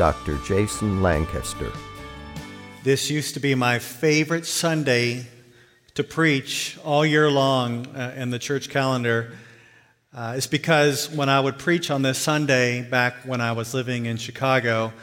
Dr. Jason Lancaster. This used to be my favorite Sunday to preach all year long uh, in the church calendar. Uh, it's because when I would preach on this Sunday back when I was living in Chicago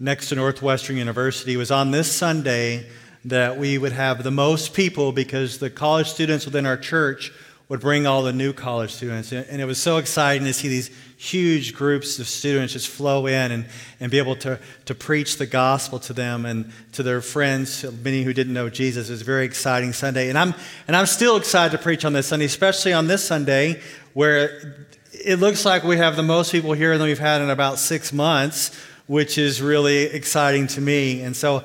next to Northwestern University, it was on this Sunday that we would have the most people because the college students within our church would bring all the new college students. And it was so exciting to see these huge groups of students just flow in and, and be able to, to preach the gospel to them and to their friends, many who didn't know Jesus. It was a very exciting Sunday. And I'm, and I'm still excited to preach on this Sunday, especially on this Sunday where it looks like we have the most people here than we've had in about six months, which is really exciting to me. And so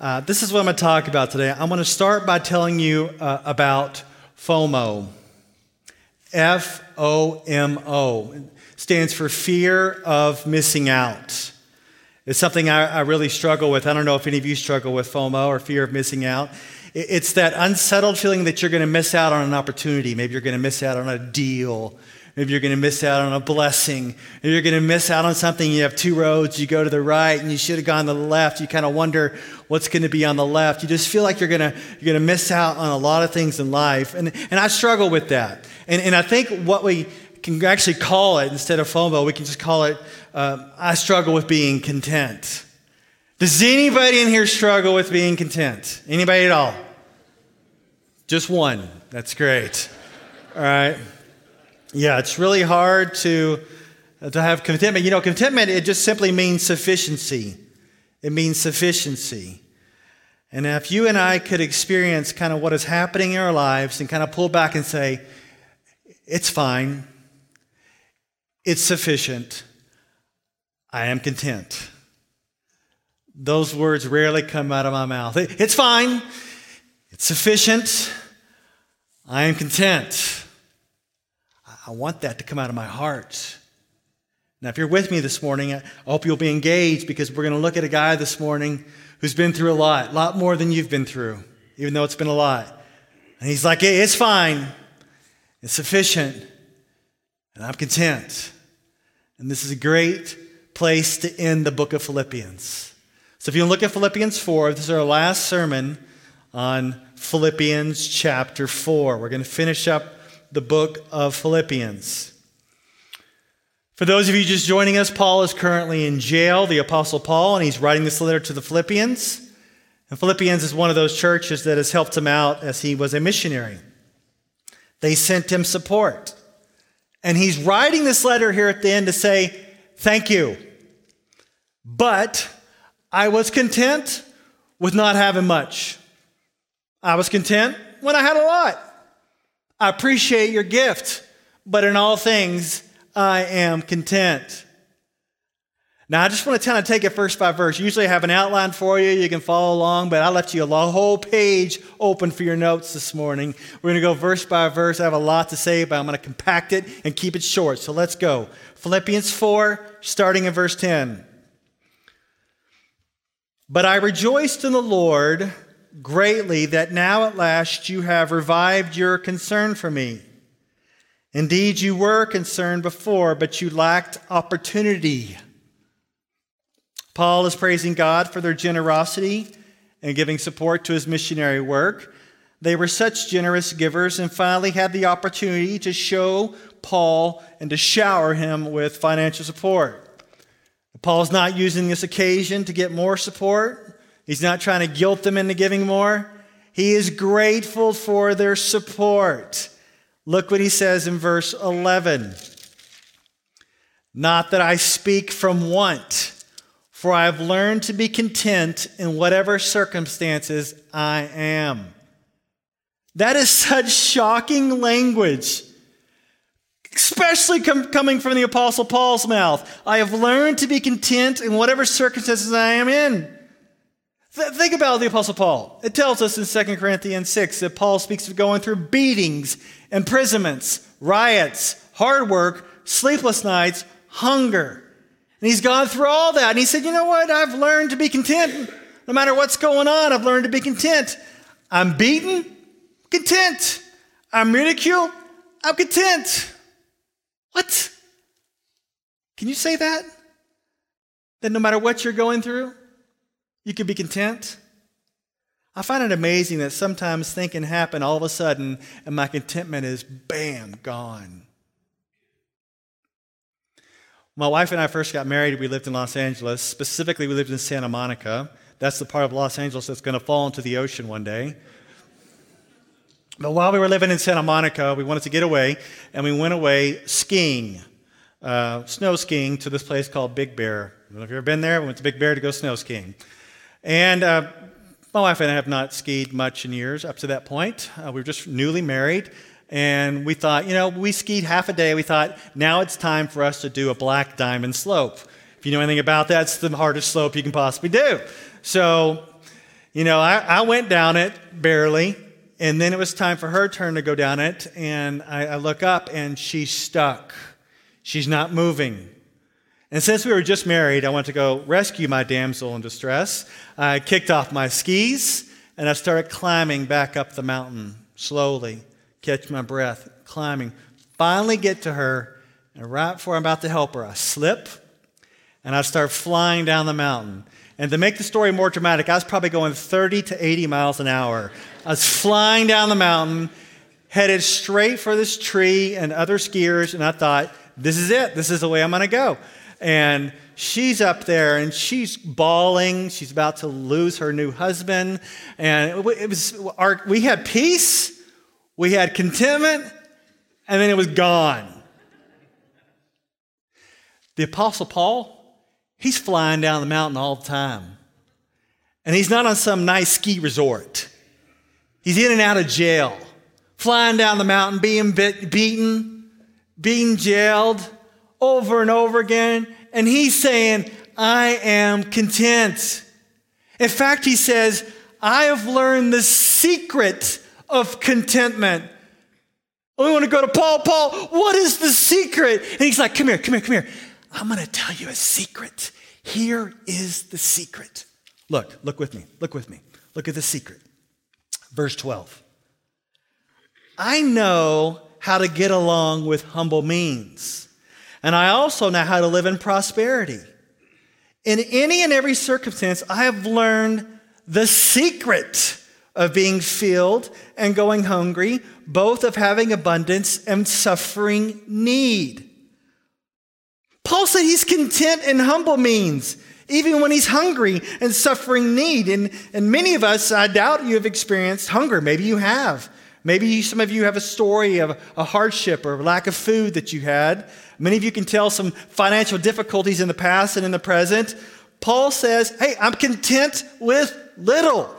uh, this is what I'm going to talk about today. I'm going to start by telling you uh, about FOMO. F O M O stands for fear of missing out. It's something I, I, really struggle with. I don't know if any of you struggle with FOMO or fear of missing out. It's that unsettled feeling that you're going to miss out on an opportunity. Maybe you're going to miss out on a deal. Maybe you're going to miss out on a blessing. Maybe you're going to miss out on something. You have two roads. You go to the right and you should have gone to the left. You kind of wonder what's going to be on the left. You just feel like you're going to, you're going to miss out on a lot of things in life. And, and I struggle with that. And, and I think what we can actually call it instead of FOMO, we can just call it uh, I struggle with being content. Does anybody in here struggle with being content? Anybody at all? Just one. That's great. All right. Yeah, it's really hard to, to have contentment. You know, contentment, it just simply means sufficiency. It means sufficiency. And if you and I could experience kind of what is happening in our lives and kind of pull back and say, it's fine, it's sufficient, I am content. Those words rarely come out of my mouth. It's fine, it's sufficient, I am content. I want that to come out of my heart. Now, if you're with me this morning, I hope you'll be engaged because we're going to look at a guy this morning who's been through a lot, a lot more than you've been through, even though it's been a lot. And he's like, it's fine, it's sufficient, and I'm content. And this is a great place to end the book of Philippians. So if you look at Philippians 4, this is our last sermon on Philippians chapter 4. We're going to finish up the book of Philippians. For those of you just joining us, Paul is currently in jail, the Apostle Paul, and he's writing this letter to the Philippians. And Philippians is one of those churches that has helped him out as he was a missionary. They sent him support. And he's writing this letter here at the end to say, Thank you. But I was content with not having much. I was content when I had a lot. I appreciate your gift, but in all things, I am content. Now, I just want to kind of take it verse by verse. Usually, I have an outline for you. You can follow along, but I left you a whole page open for your notes this morning. We're going to go verse by verse. I have a lot to say, but I'm going to compact it and keep it short. So let's go. Philippians 4, starting in verse 10. But I rejoiced in the Lord greatly that now at last you have revived your concern for me. Indeed, you were concerned before, but you lacked opportunity. Paul is praising God for their generosity and giving support to his missionary work. They were such generous givers and finally had the opportunity to show Paul and to shower him with financial support. Paul's not using this occasion to get more support. He's not trying to guilt them into giving more. He is grateful for their support. Look what he says in verse 11. Not that I speak from want, for I have learned to be content in whatever circumstances I am. That is such shocking language, especially com- coming from the Apostle Paul's mouth. I have learned to be content in whatever circumstances I am in. Th- think about the Apostle Paul. It tells us in 2 Corinthians 6 that Paul speaks of going through beatings, imprisonments, riots, hard work, sleepless nights, hunger. And he's gone through all that. And he said, You know what? I've learned to be content. No matter what's going on, I've learned to be content. I'm beaten, content. I'm ridiculed, I'm content. What? Can you say that? That no matter what you're going through, you can be content? I find it amazing that sometimes things can happen all of a sudden and my contentment is bam, gone. My wife and I first got married, we lived in Los Angeles. Specifically, we lived in Santa Monica. That's the part of Los Angeles that's going to fall into the ocean one day. But while we were living in Santa Monica, we wanted to get away, and we went away skiing, uh, snow skiing to this place called Big Bear. I don't know if you've ever been there. We went to Big Bear to go snow skiing. And uh, my wife and I have not skied much in years up to that point. Uh, we were just newly married, and we thought, you know, we skied half a day. We thought, now it's time for us to do a black diamond slope. If you know anything about that, it's the hardest slope you can possibly do. So, you know, I, I went down it barely, and then it was time for her turn to go down it, and I, I look up, and she's stuck. She's not moving. And since we were just married, I went to go rescue my damsel in distress. I kicked off my skis, and I started climbing back up the mountain slowly catch my breath, climbing. Finally get to her, and right before I'm about to help her, I slip and I start flying down the mountain. And to make the story more dramatic, I was probably going 30 to 80 miles an hour. I was flying down the mountain, headed straight for this tree and other skiers, and I thought, this is it. This is the way I'm going to go. And she's up there and she's bawling. She's about to lose her new husband. And it was our, we had peace we had contentment, and then it was gone. The Apostle Paul, he's flying down the mountain all the time. And he's not on some nice ski resort. He's in and out of jail, flying down the mountain, being bit, beaten, being jailed over and over again. And he's saying, I am content. In fact, he says, I have learned the secret of contentment. We want to go to Paul. Paul, what is the secret? And he's like, Come here, come here, come here. I'm going to tell you a secret. Here is the secret. Look, look with me. Look with me. Look at the secret. Verse 12. I know how to get along with humble means, and I also know how to live in prosperity. In any and every circumstance, I have learned the secret of being filled and going hungry, both of having abundance and suffering need. Paul said he's content in humble means, even when he's hungry and suffering need. And, and many of us, I doubt you have experienced hunger. Maybe you have. Maybe some of you have a story of a hardship or lack of food that you had. Many of you can tell some financial difficulties in the past and in the present. Paul says, Hey, I'm content with little.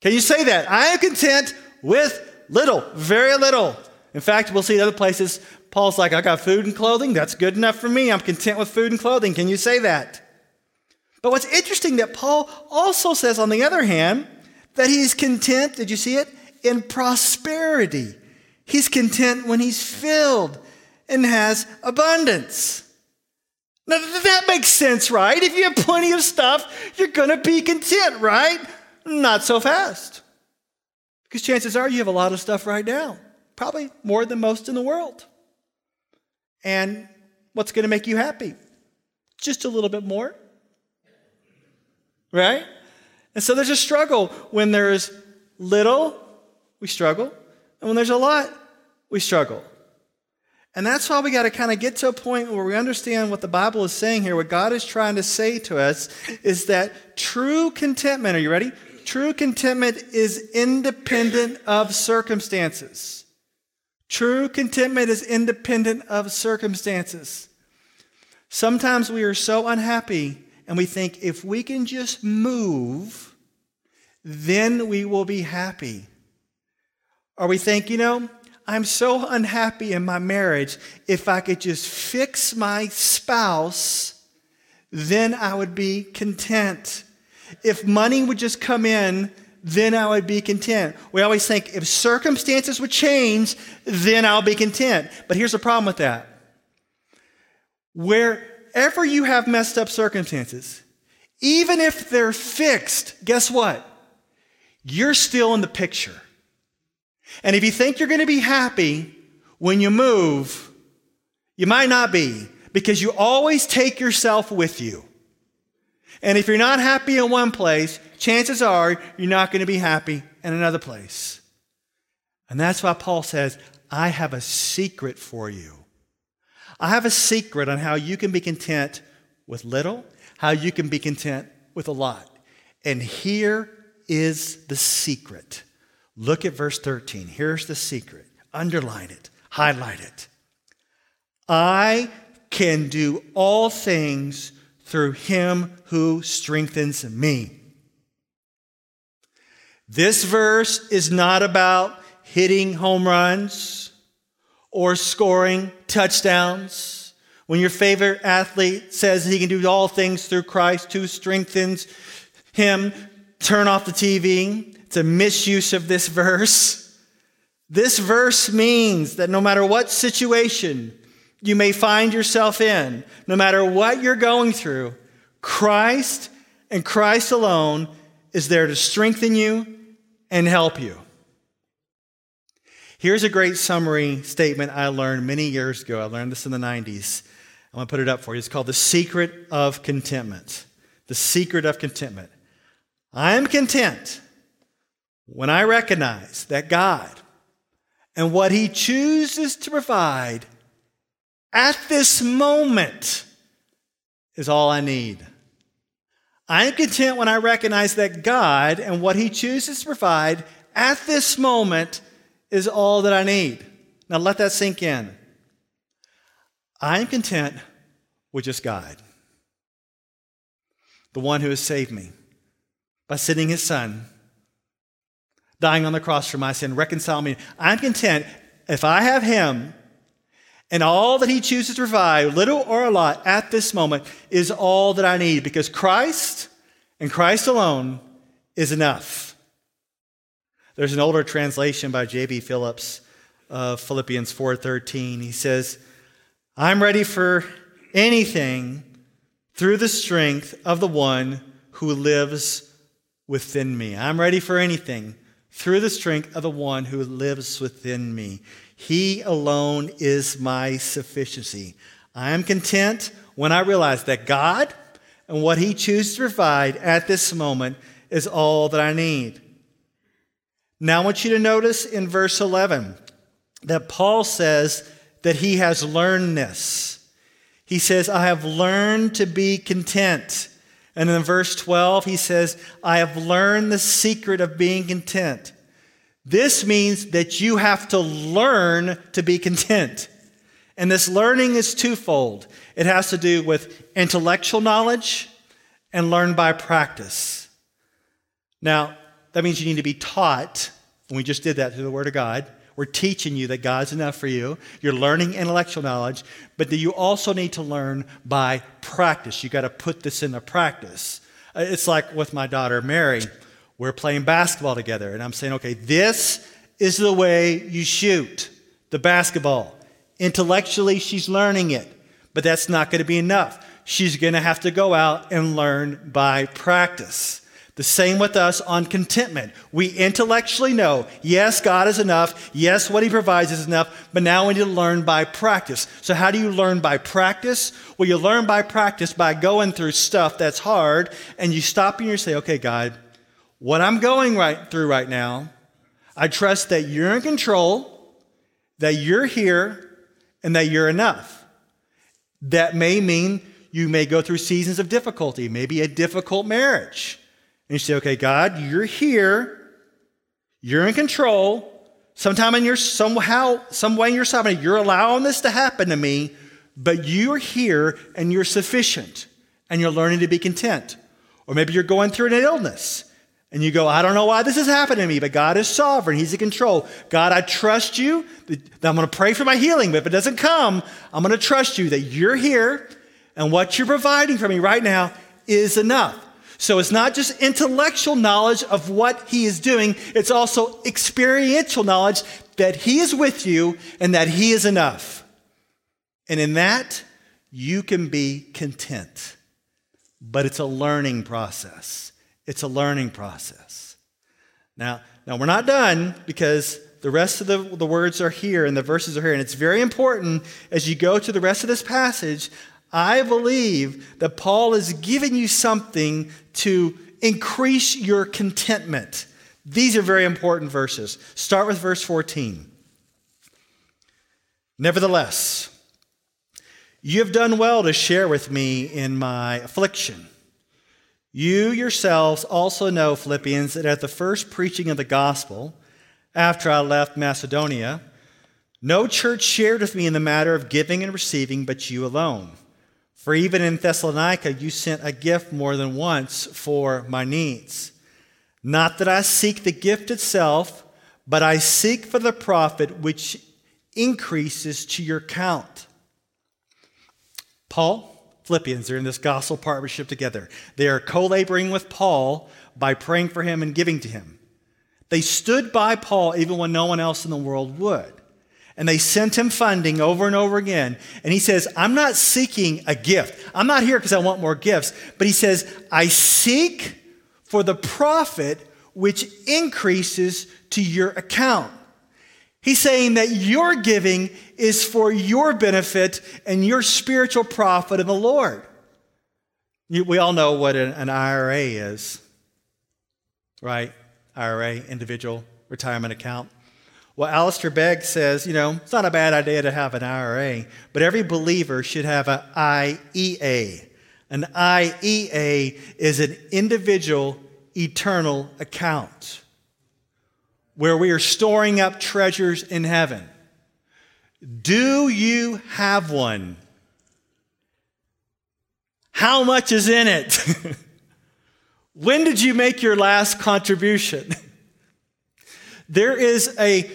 Can you say that? I am content with little, very little. In fact, we'll see other places. Paul's like, I got food and clothing. That's good enough for me. I'm content with food and clothing. Can you say that? But what's interesting that Paul also says, on the other hand, that he's content, did you see it? In prosperity. He's content when he's filled and has abundance. Now, that makes sense, right? If you have plenty of stuff, you're going to be content, right? Not so fast. Because chances are you have a lot of stuff right now, probably more than most in the world. And what's going to make you happy? Just a little bit more. Right? And so there's a struggle. When there's little, we struggle. And when there's a lot, we struggle. And that's why we got to kind of get to a point where we understand what the Bible is saying here. What God is trying to say to us is that true contentment, are you ready? True contentment is independent of circumstances. True contentment is independent of circumstances. Sometimes we are so unhappy and we think if we can just move, then we will be happy. Or we think, you know, I'm so unhappy in my marriage. If I could just fix my spouse, then I would be content. If money would just come in, then I would be content. We always think if circumstances would change, then I'll be content. But here's the problem with that. Wherever you have messed up circumstances, even if they're fixed, guess what? You're still in the picture. And if you think you're going to be happy when you move, you might not be because you always take yourself with you. And if you're not happy in one place, chances are you're not going to be happy in another place. And that's why Paul says, I have a secret for you. I have a secret on how you can be content with little, how you can be content with a lot. And here is the secret. Look at verse 13. Here's the secret. Underline it, highlight it. I can do all things through him who strengthens me. This verse is not about hitting home runs or scoring touchdowns. When your favorite athlete says he can do all things through Christ who strengthens him, turn off the TV. It's a misuse of this verse. This verse means that no matter what situation you may find yourself in, no matter what you're going through, Christ and Christ alone is there to strengthen you and help you. Here's a great summary statement I learned many years ago. I learned this in the 90s. I'm going to put it up for you. It's called The Secret of Contentment. The Secret of Contentment. I am content when I recognize that God and what He chooses to provide at this moment is all I need. I am content when I recognize that God and what He chooses to provide at this moment is all that I need. Now let that sink in. I am content with just God, the one who has saved me by sending His Son, dying on the cross for my sin, reconcile me. I'm content if I have Him and all that He chooses to provide, little or a lot, at this moment, is all that I need because Christ and Christ alone is enough. There's an older translation by J.B. Phillips of Philippians 4:13. He says, "I'm ready for anything through the strength of the one who lives within me. I'm ready for anything through the strength of the one who lives within me. He alone is my sufficiency. I am content when I realize that God and what He chooses to provide at this moment is all that I need. Now, I want you to notice in verse 11 that Paul says that he has learned this. He says, I have learned to be content. And in verse 12, he says, I have learned the secret of being content. This means that you have to learn to be content. And this learning is twofold it has to do with intellectual knowledge and learn by practice. Now, that means you need to be taught, and we just did that through the Word of God. We're teaching you that God's enough for you. You're learning intellectual knowledge, but that you also need to learn by practice. You got to put this into practice. Uh, it's like with my daughter Mary. We're playing basketball together, and I'm saying, okay, this is the way you shoot the basketball. Intellectually, she's learning it, but that's not going to be enough. She's going to have to go out and learn by practice. The same with us on contentment. We intellectually know, yes, God is enough. Yes, what He provides is enough, but now we need to learn by practice. So, how do you learn by practice? Well, you learn by practice by going through stuff that's hard, and you stop and you say, okay, God, what I'm going right through right now, I trust that you're in control, that you're here, and that you're enough. That may mean you may go through seasons of difficulty, maybe a difficult marriage. And you say, okay, God, you're here, you're in control. Sometime in your somehow, some way in your sovereignty, you're allowing this to happen to me, but you're here and you're sufficient, and you're learning to be content. Or maybe you're going through an illness and you go, I don't know why this is happening to me, but God is sovereign. He's in control. God, I trust you. I'm going to pray for my healing, but if it doesn't come, I'm going to trust you that you're here and what you're providing for me right now is enough. So it's not just intellectual knowledge of what he is doing, it's also experiential knowledge that he is with you and that he is enough. And in that, you can be content. But it's a learning process. It's a learning process. Now, now we're not done because the rest of the, the words are here and the verses are here. And it's very important as you go to the rest of this passage. I believe that Paul is giving you something to increase your contentment. These are very important verses. Start with verse 14. Nevertheless, you have done well to share with me in my affliction. You yourselves also know, Philippians, that at the first preaching of the gospel, after I left Macedonia, no church shared with me in the matter of giving and receiving but you alone. For even in Thessalonica, you sent a gift more than once for my needs. Not that I seek the gift itself, but I seek for the profit which increases to your count. Paul, Philippians, they're in this gospel partnership together. They are co laboring with Paul by praying for him and giving to him. They stood by Paul even when no one else in the world would and they sent him funding over and over again. And he says, I'm not seeking a gift. I'm not here because I want more gifts. But he says, I seek for the profit which increases to your account. He's saying that your giving is for your benefit and your spiritual profit in the Lord. we all know what an, an IRA is, right? IRA, individual retirement account. Well, Alistair Begg says, you know, it's not a bad idea to have an IRA, but every believer should have an IEA. An IEA is an individual eternal account where we are storing up treasures in heaven. Do you have one? How much is in it? when did you make your last contribution? there is a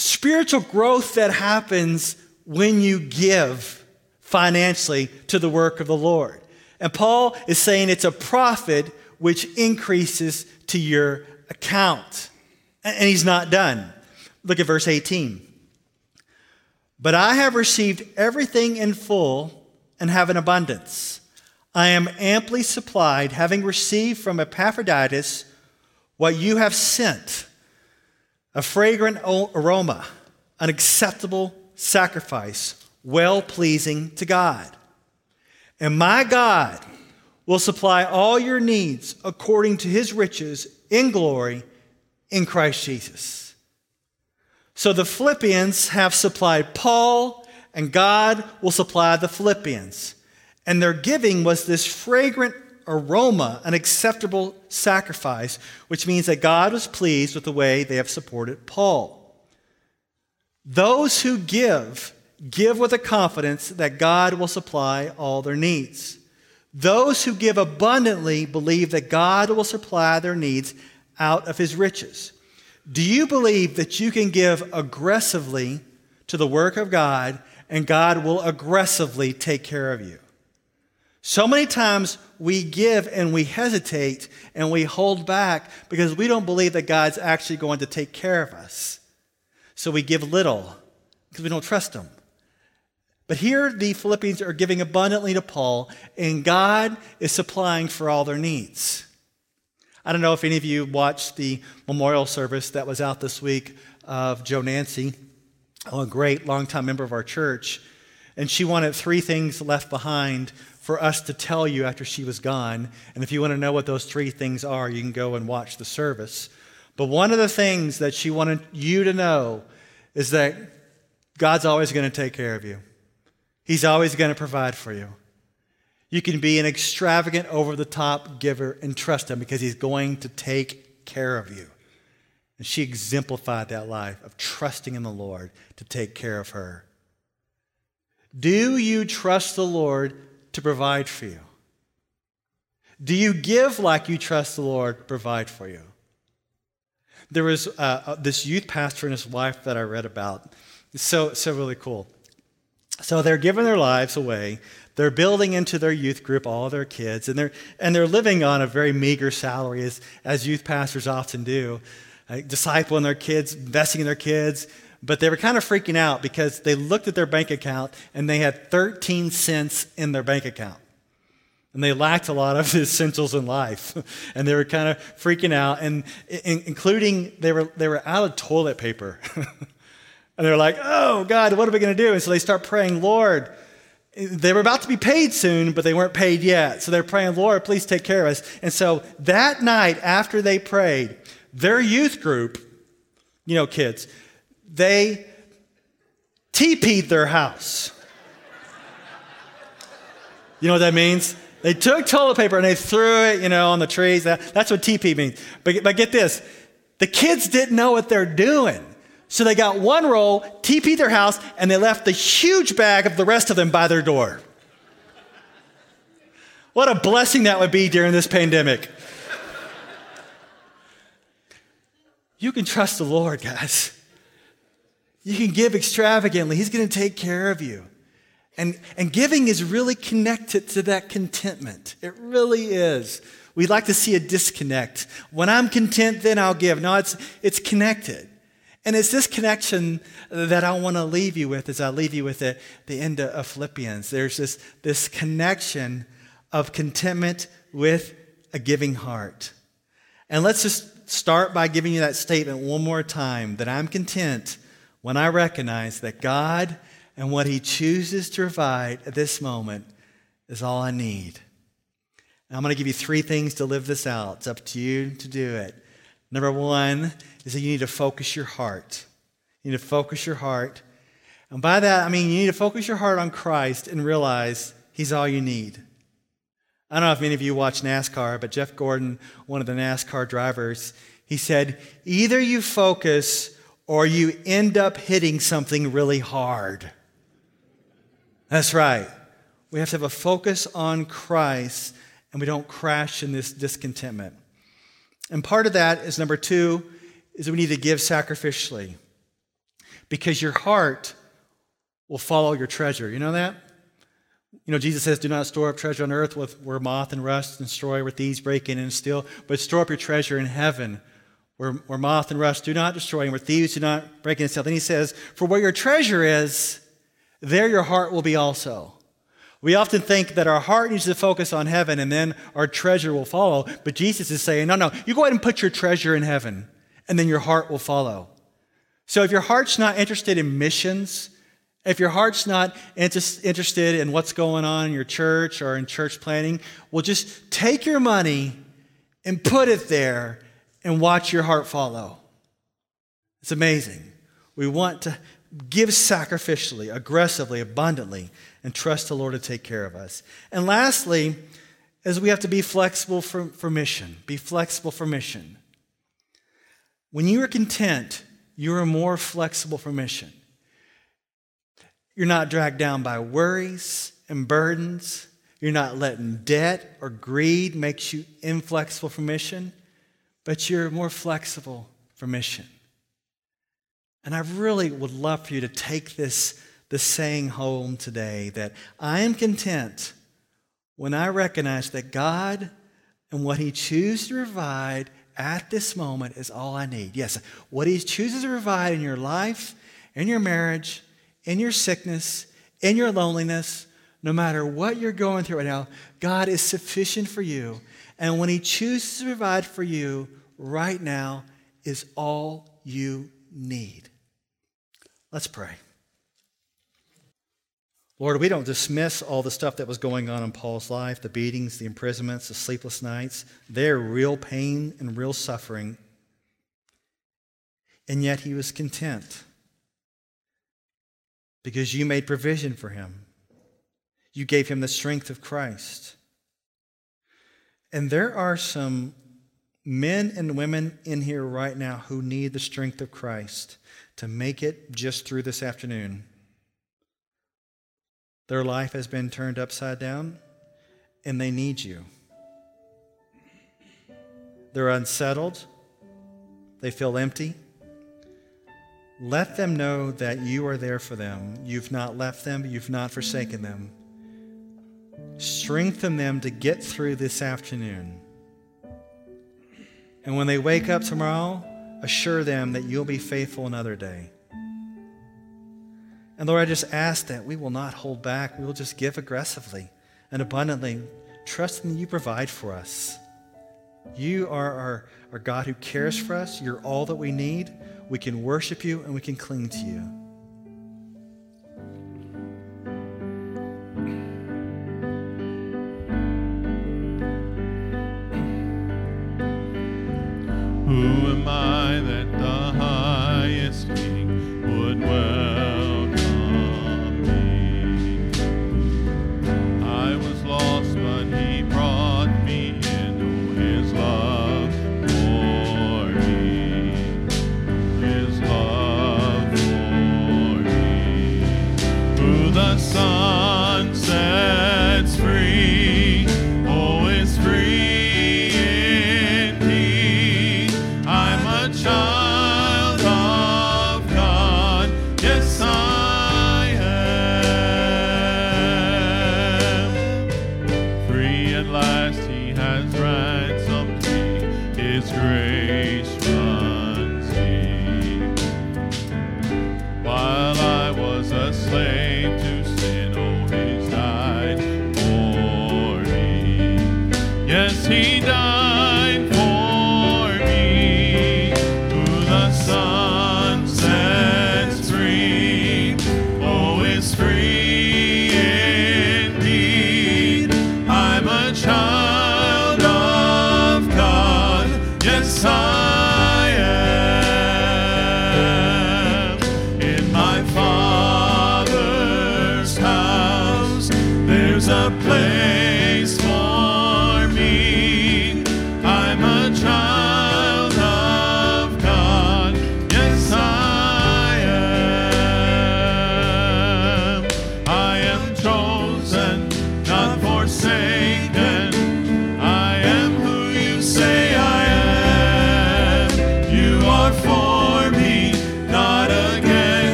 spiritual growth that happens when you give financially to the work of the Lord. And Paul is saying it's a profit which increases to your account. And he's not done. Look at verse 18. But I have received everything in full and have an abundance. I am amply supplied, having received from Epaphroditus what you have sent a fragrant aroma, an acceptable sacrifice, well pleasing to God. And my God will supply all your needs according to his riches in glory in Christ Jesus. So the Philippians have supplied Paul, and God will supply the Philippians. And their giving was this fragrant aroma, an acceptable sacrifice, which means that God was pleased with the way they have supported Paul. Those who give, give with a confidence that God will supply all their needs. Those who give abundantly believe that God will supply their needs out of his riches. Do you believe that you can give aggressively to the work of God and God will aggressively take care of you? So many times we give and we hesitate and we hold back because we don't believe that God's actually going to take care of us. So we give little because we don't trust Him. But here the Philippians are giving abundantly to Paul, and God is supplying for all their needs. I don't know if any of you watched the memorial service that was out this week of Joe Nancy, a great longtime member of our church. And she wanted three things left behind for us to tell you after she was gone. And if you want to know what those three things are, you can go and watch the service. But one of the things that she wanted you to know is that God's always going to take care of you, He's always going to provide for you. You can be an extravagant, over the top giver and trust Him because He's going to take care of you. And she exemplified that life of trusting in the Lord to take care of her. Do you trust the Lord to provide for you? Do you give like you trust the Lord to provide for you? There was uh, uh, this youth pastor and his wife that I read about. So, so really cool. So they're giving their lives away. they're building into their youth group all their kids, and they're, and they're living on a very meager salary, as, as youth pastors often do, uh, discipling their kids, investing in their kids. But they were kind of freaking out because they looked at their bank account and they had 13 cents in their bank account. And they lacked a lot of essentials in life. And they were kind of freaking out, and including they were, they were out of toilet paper. and they're like, oh, God, what are we going to do? And so they start praying, Lord, they were about to be paid soon, but they weren't paid yet. So they're praying, Lord, please take care of us. And so that night after they prayed, their youth group, you know, kids, they TP'd their house. You know what that means? They took toilet paper and they threw it, you know, on the trees. That, that's what TP means. But, but get this the kids didn't know what they're doing. So they got one roll, TP'd their house, and they left the huge bag of the rest of them by their door. What a blessing that would be during this pandemic. You can trust the Lord, guys. You can give extravagantly, He's going to take care of you. And, and giving is really connected to that contentment. It really is. We like to see a disconnect. When I'm content, then I'll give. No, it's, it's connected. And it's this connection that I want to leave you with as I leave you with it, the end of Philippians. There's this, this connection of contentment with a giving heart. And let's just start by giving you that statement one more time that I'm content when I recognize that God and what He chooses to provide at this moment is all I need. And I'm going to give you three things to live this out. It's up to you to do it. Number one is that you need to focus your heart. You need to focus your heart. And by that, I mean you need to focus your heart on Christ and realize He's all you need. I don't know if many of you watch NASCAR, but Jeff Gordon, one of the NASCAR drivers, he said, either you focus or you end up hitting something really hard. That's right. We have to have a focus on Christ and we don't crash in this discontentment. And part of that is number two, is that we need to give sacrificially. Because your heart will follow your treasure. You know that? You know, Jesus says, Do not store up treasure on earth where moth and rust destroy, where thieves break in and steal, but store up your treasure in heaven, where, where moth and rust do not destroy, and where thieves do not break in and steal. Then he says, For where your treasure is, there your heart will be also. We often think that our heart needs to focus on heaven and then our treasure will follow. But Jesus is saying, no, no, you go ahead and put your treasure in heaven and then your heart will follow. So if your heart's not interested in missions, if your heart's not interested in what's going on in your church or in church planning, well, just take your money and put it there and watch your heart follow. It's amazing. We want to give sacrificially, aggressively, abundantly, and trust the Lord to take care of us. And lastly, is we have to be flexible for, for mission. Be flexible for mission. When you are content, you are more flexible for mission. You're not dragged down by worries and burdens. You're not letting debt or greed makes you inflexible for mission, but you're more flexible for mission. And I really would love for you to take this, this saying home today that I am content when I recognize that God and what He chooses to provide at this moment is all I need. Yes, what He chooses to provide in your life, in your marriage, in your sickness, in your loneliness, no matter what you're going through right now, God is sufficient for you. And when He chooses to provide for you right now, is all you need. Let's pray. Lord, we don't dismiss all the stuff that was going on in Paul's life the beatings, the imprisonments, the sleepless nights. They're real pain and real suffering. And yet he was content because you made provision for him. You gave him the strength of Christ. And there are some men and women in here right now who need the strength of Christ to make it just through this afternoon. Their life has been turned upside down, and they need you. They're unsettled, they feel empty. Let them know that you are there for them. You've not left them, you've not forsaken them. Strengthen them to get through this afternoon. And when they wake up tomorrow, assure them that you'll be faithful another day. And Lord, I just ask that we will not hold back. We will just give aggressively and abundantly, trusting that you provide for us. You are our, our God who cares for us. You're all that we need. We can worship you and we can cling to you. At last, He has ransomed me. His grace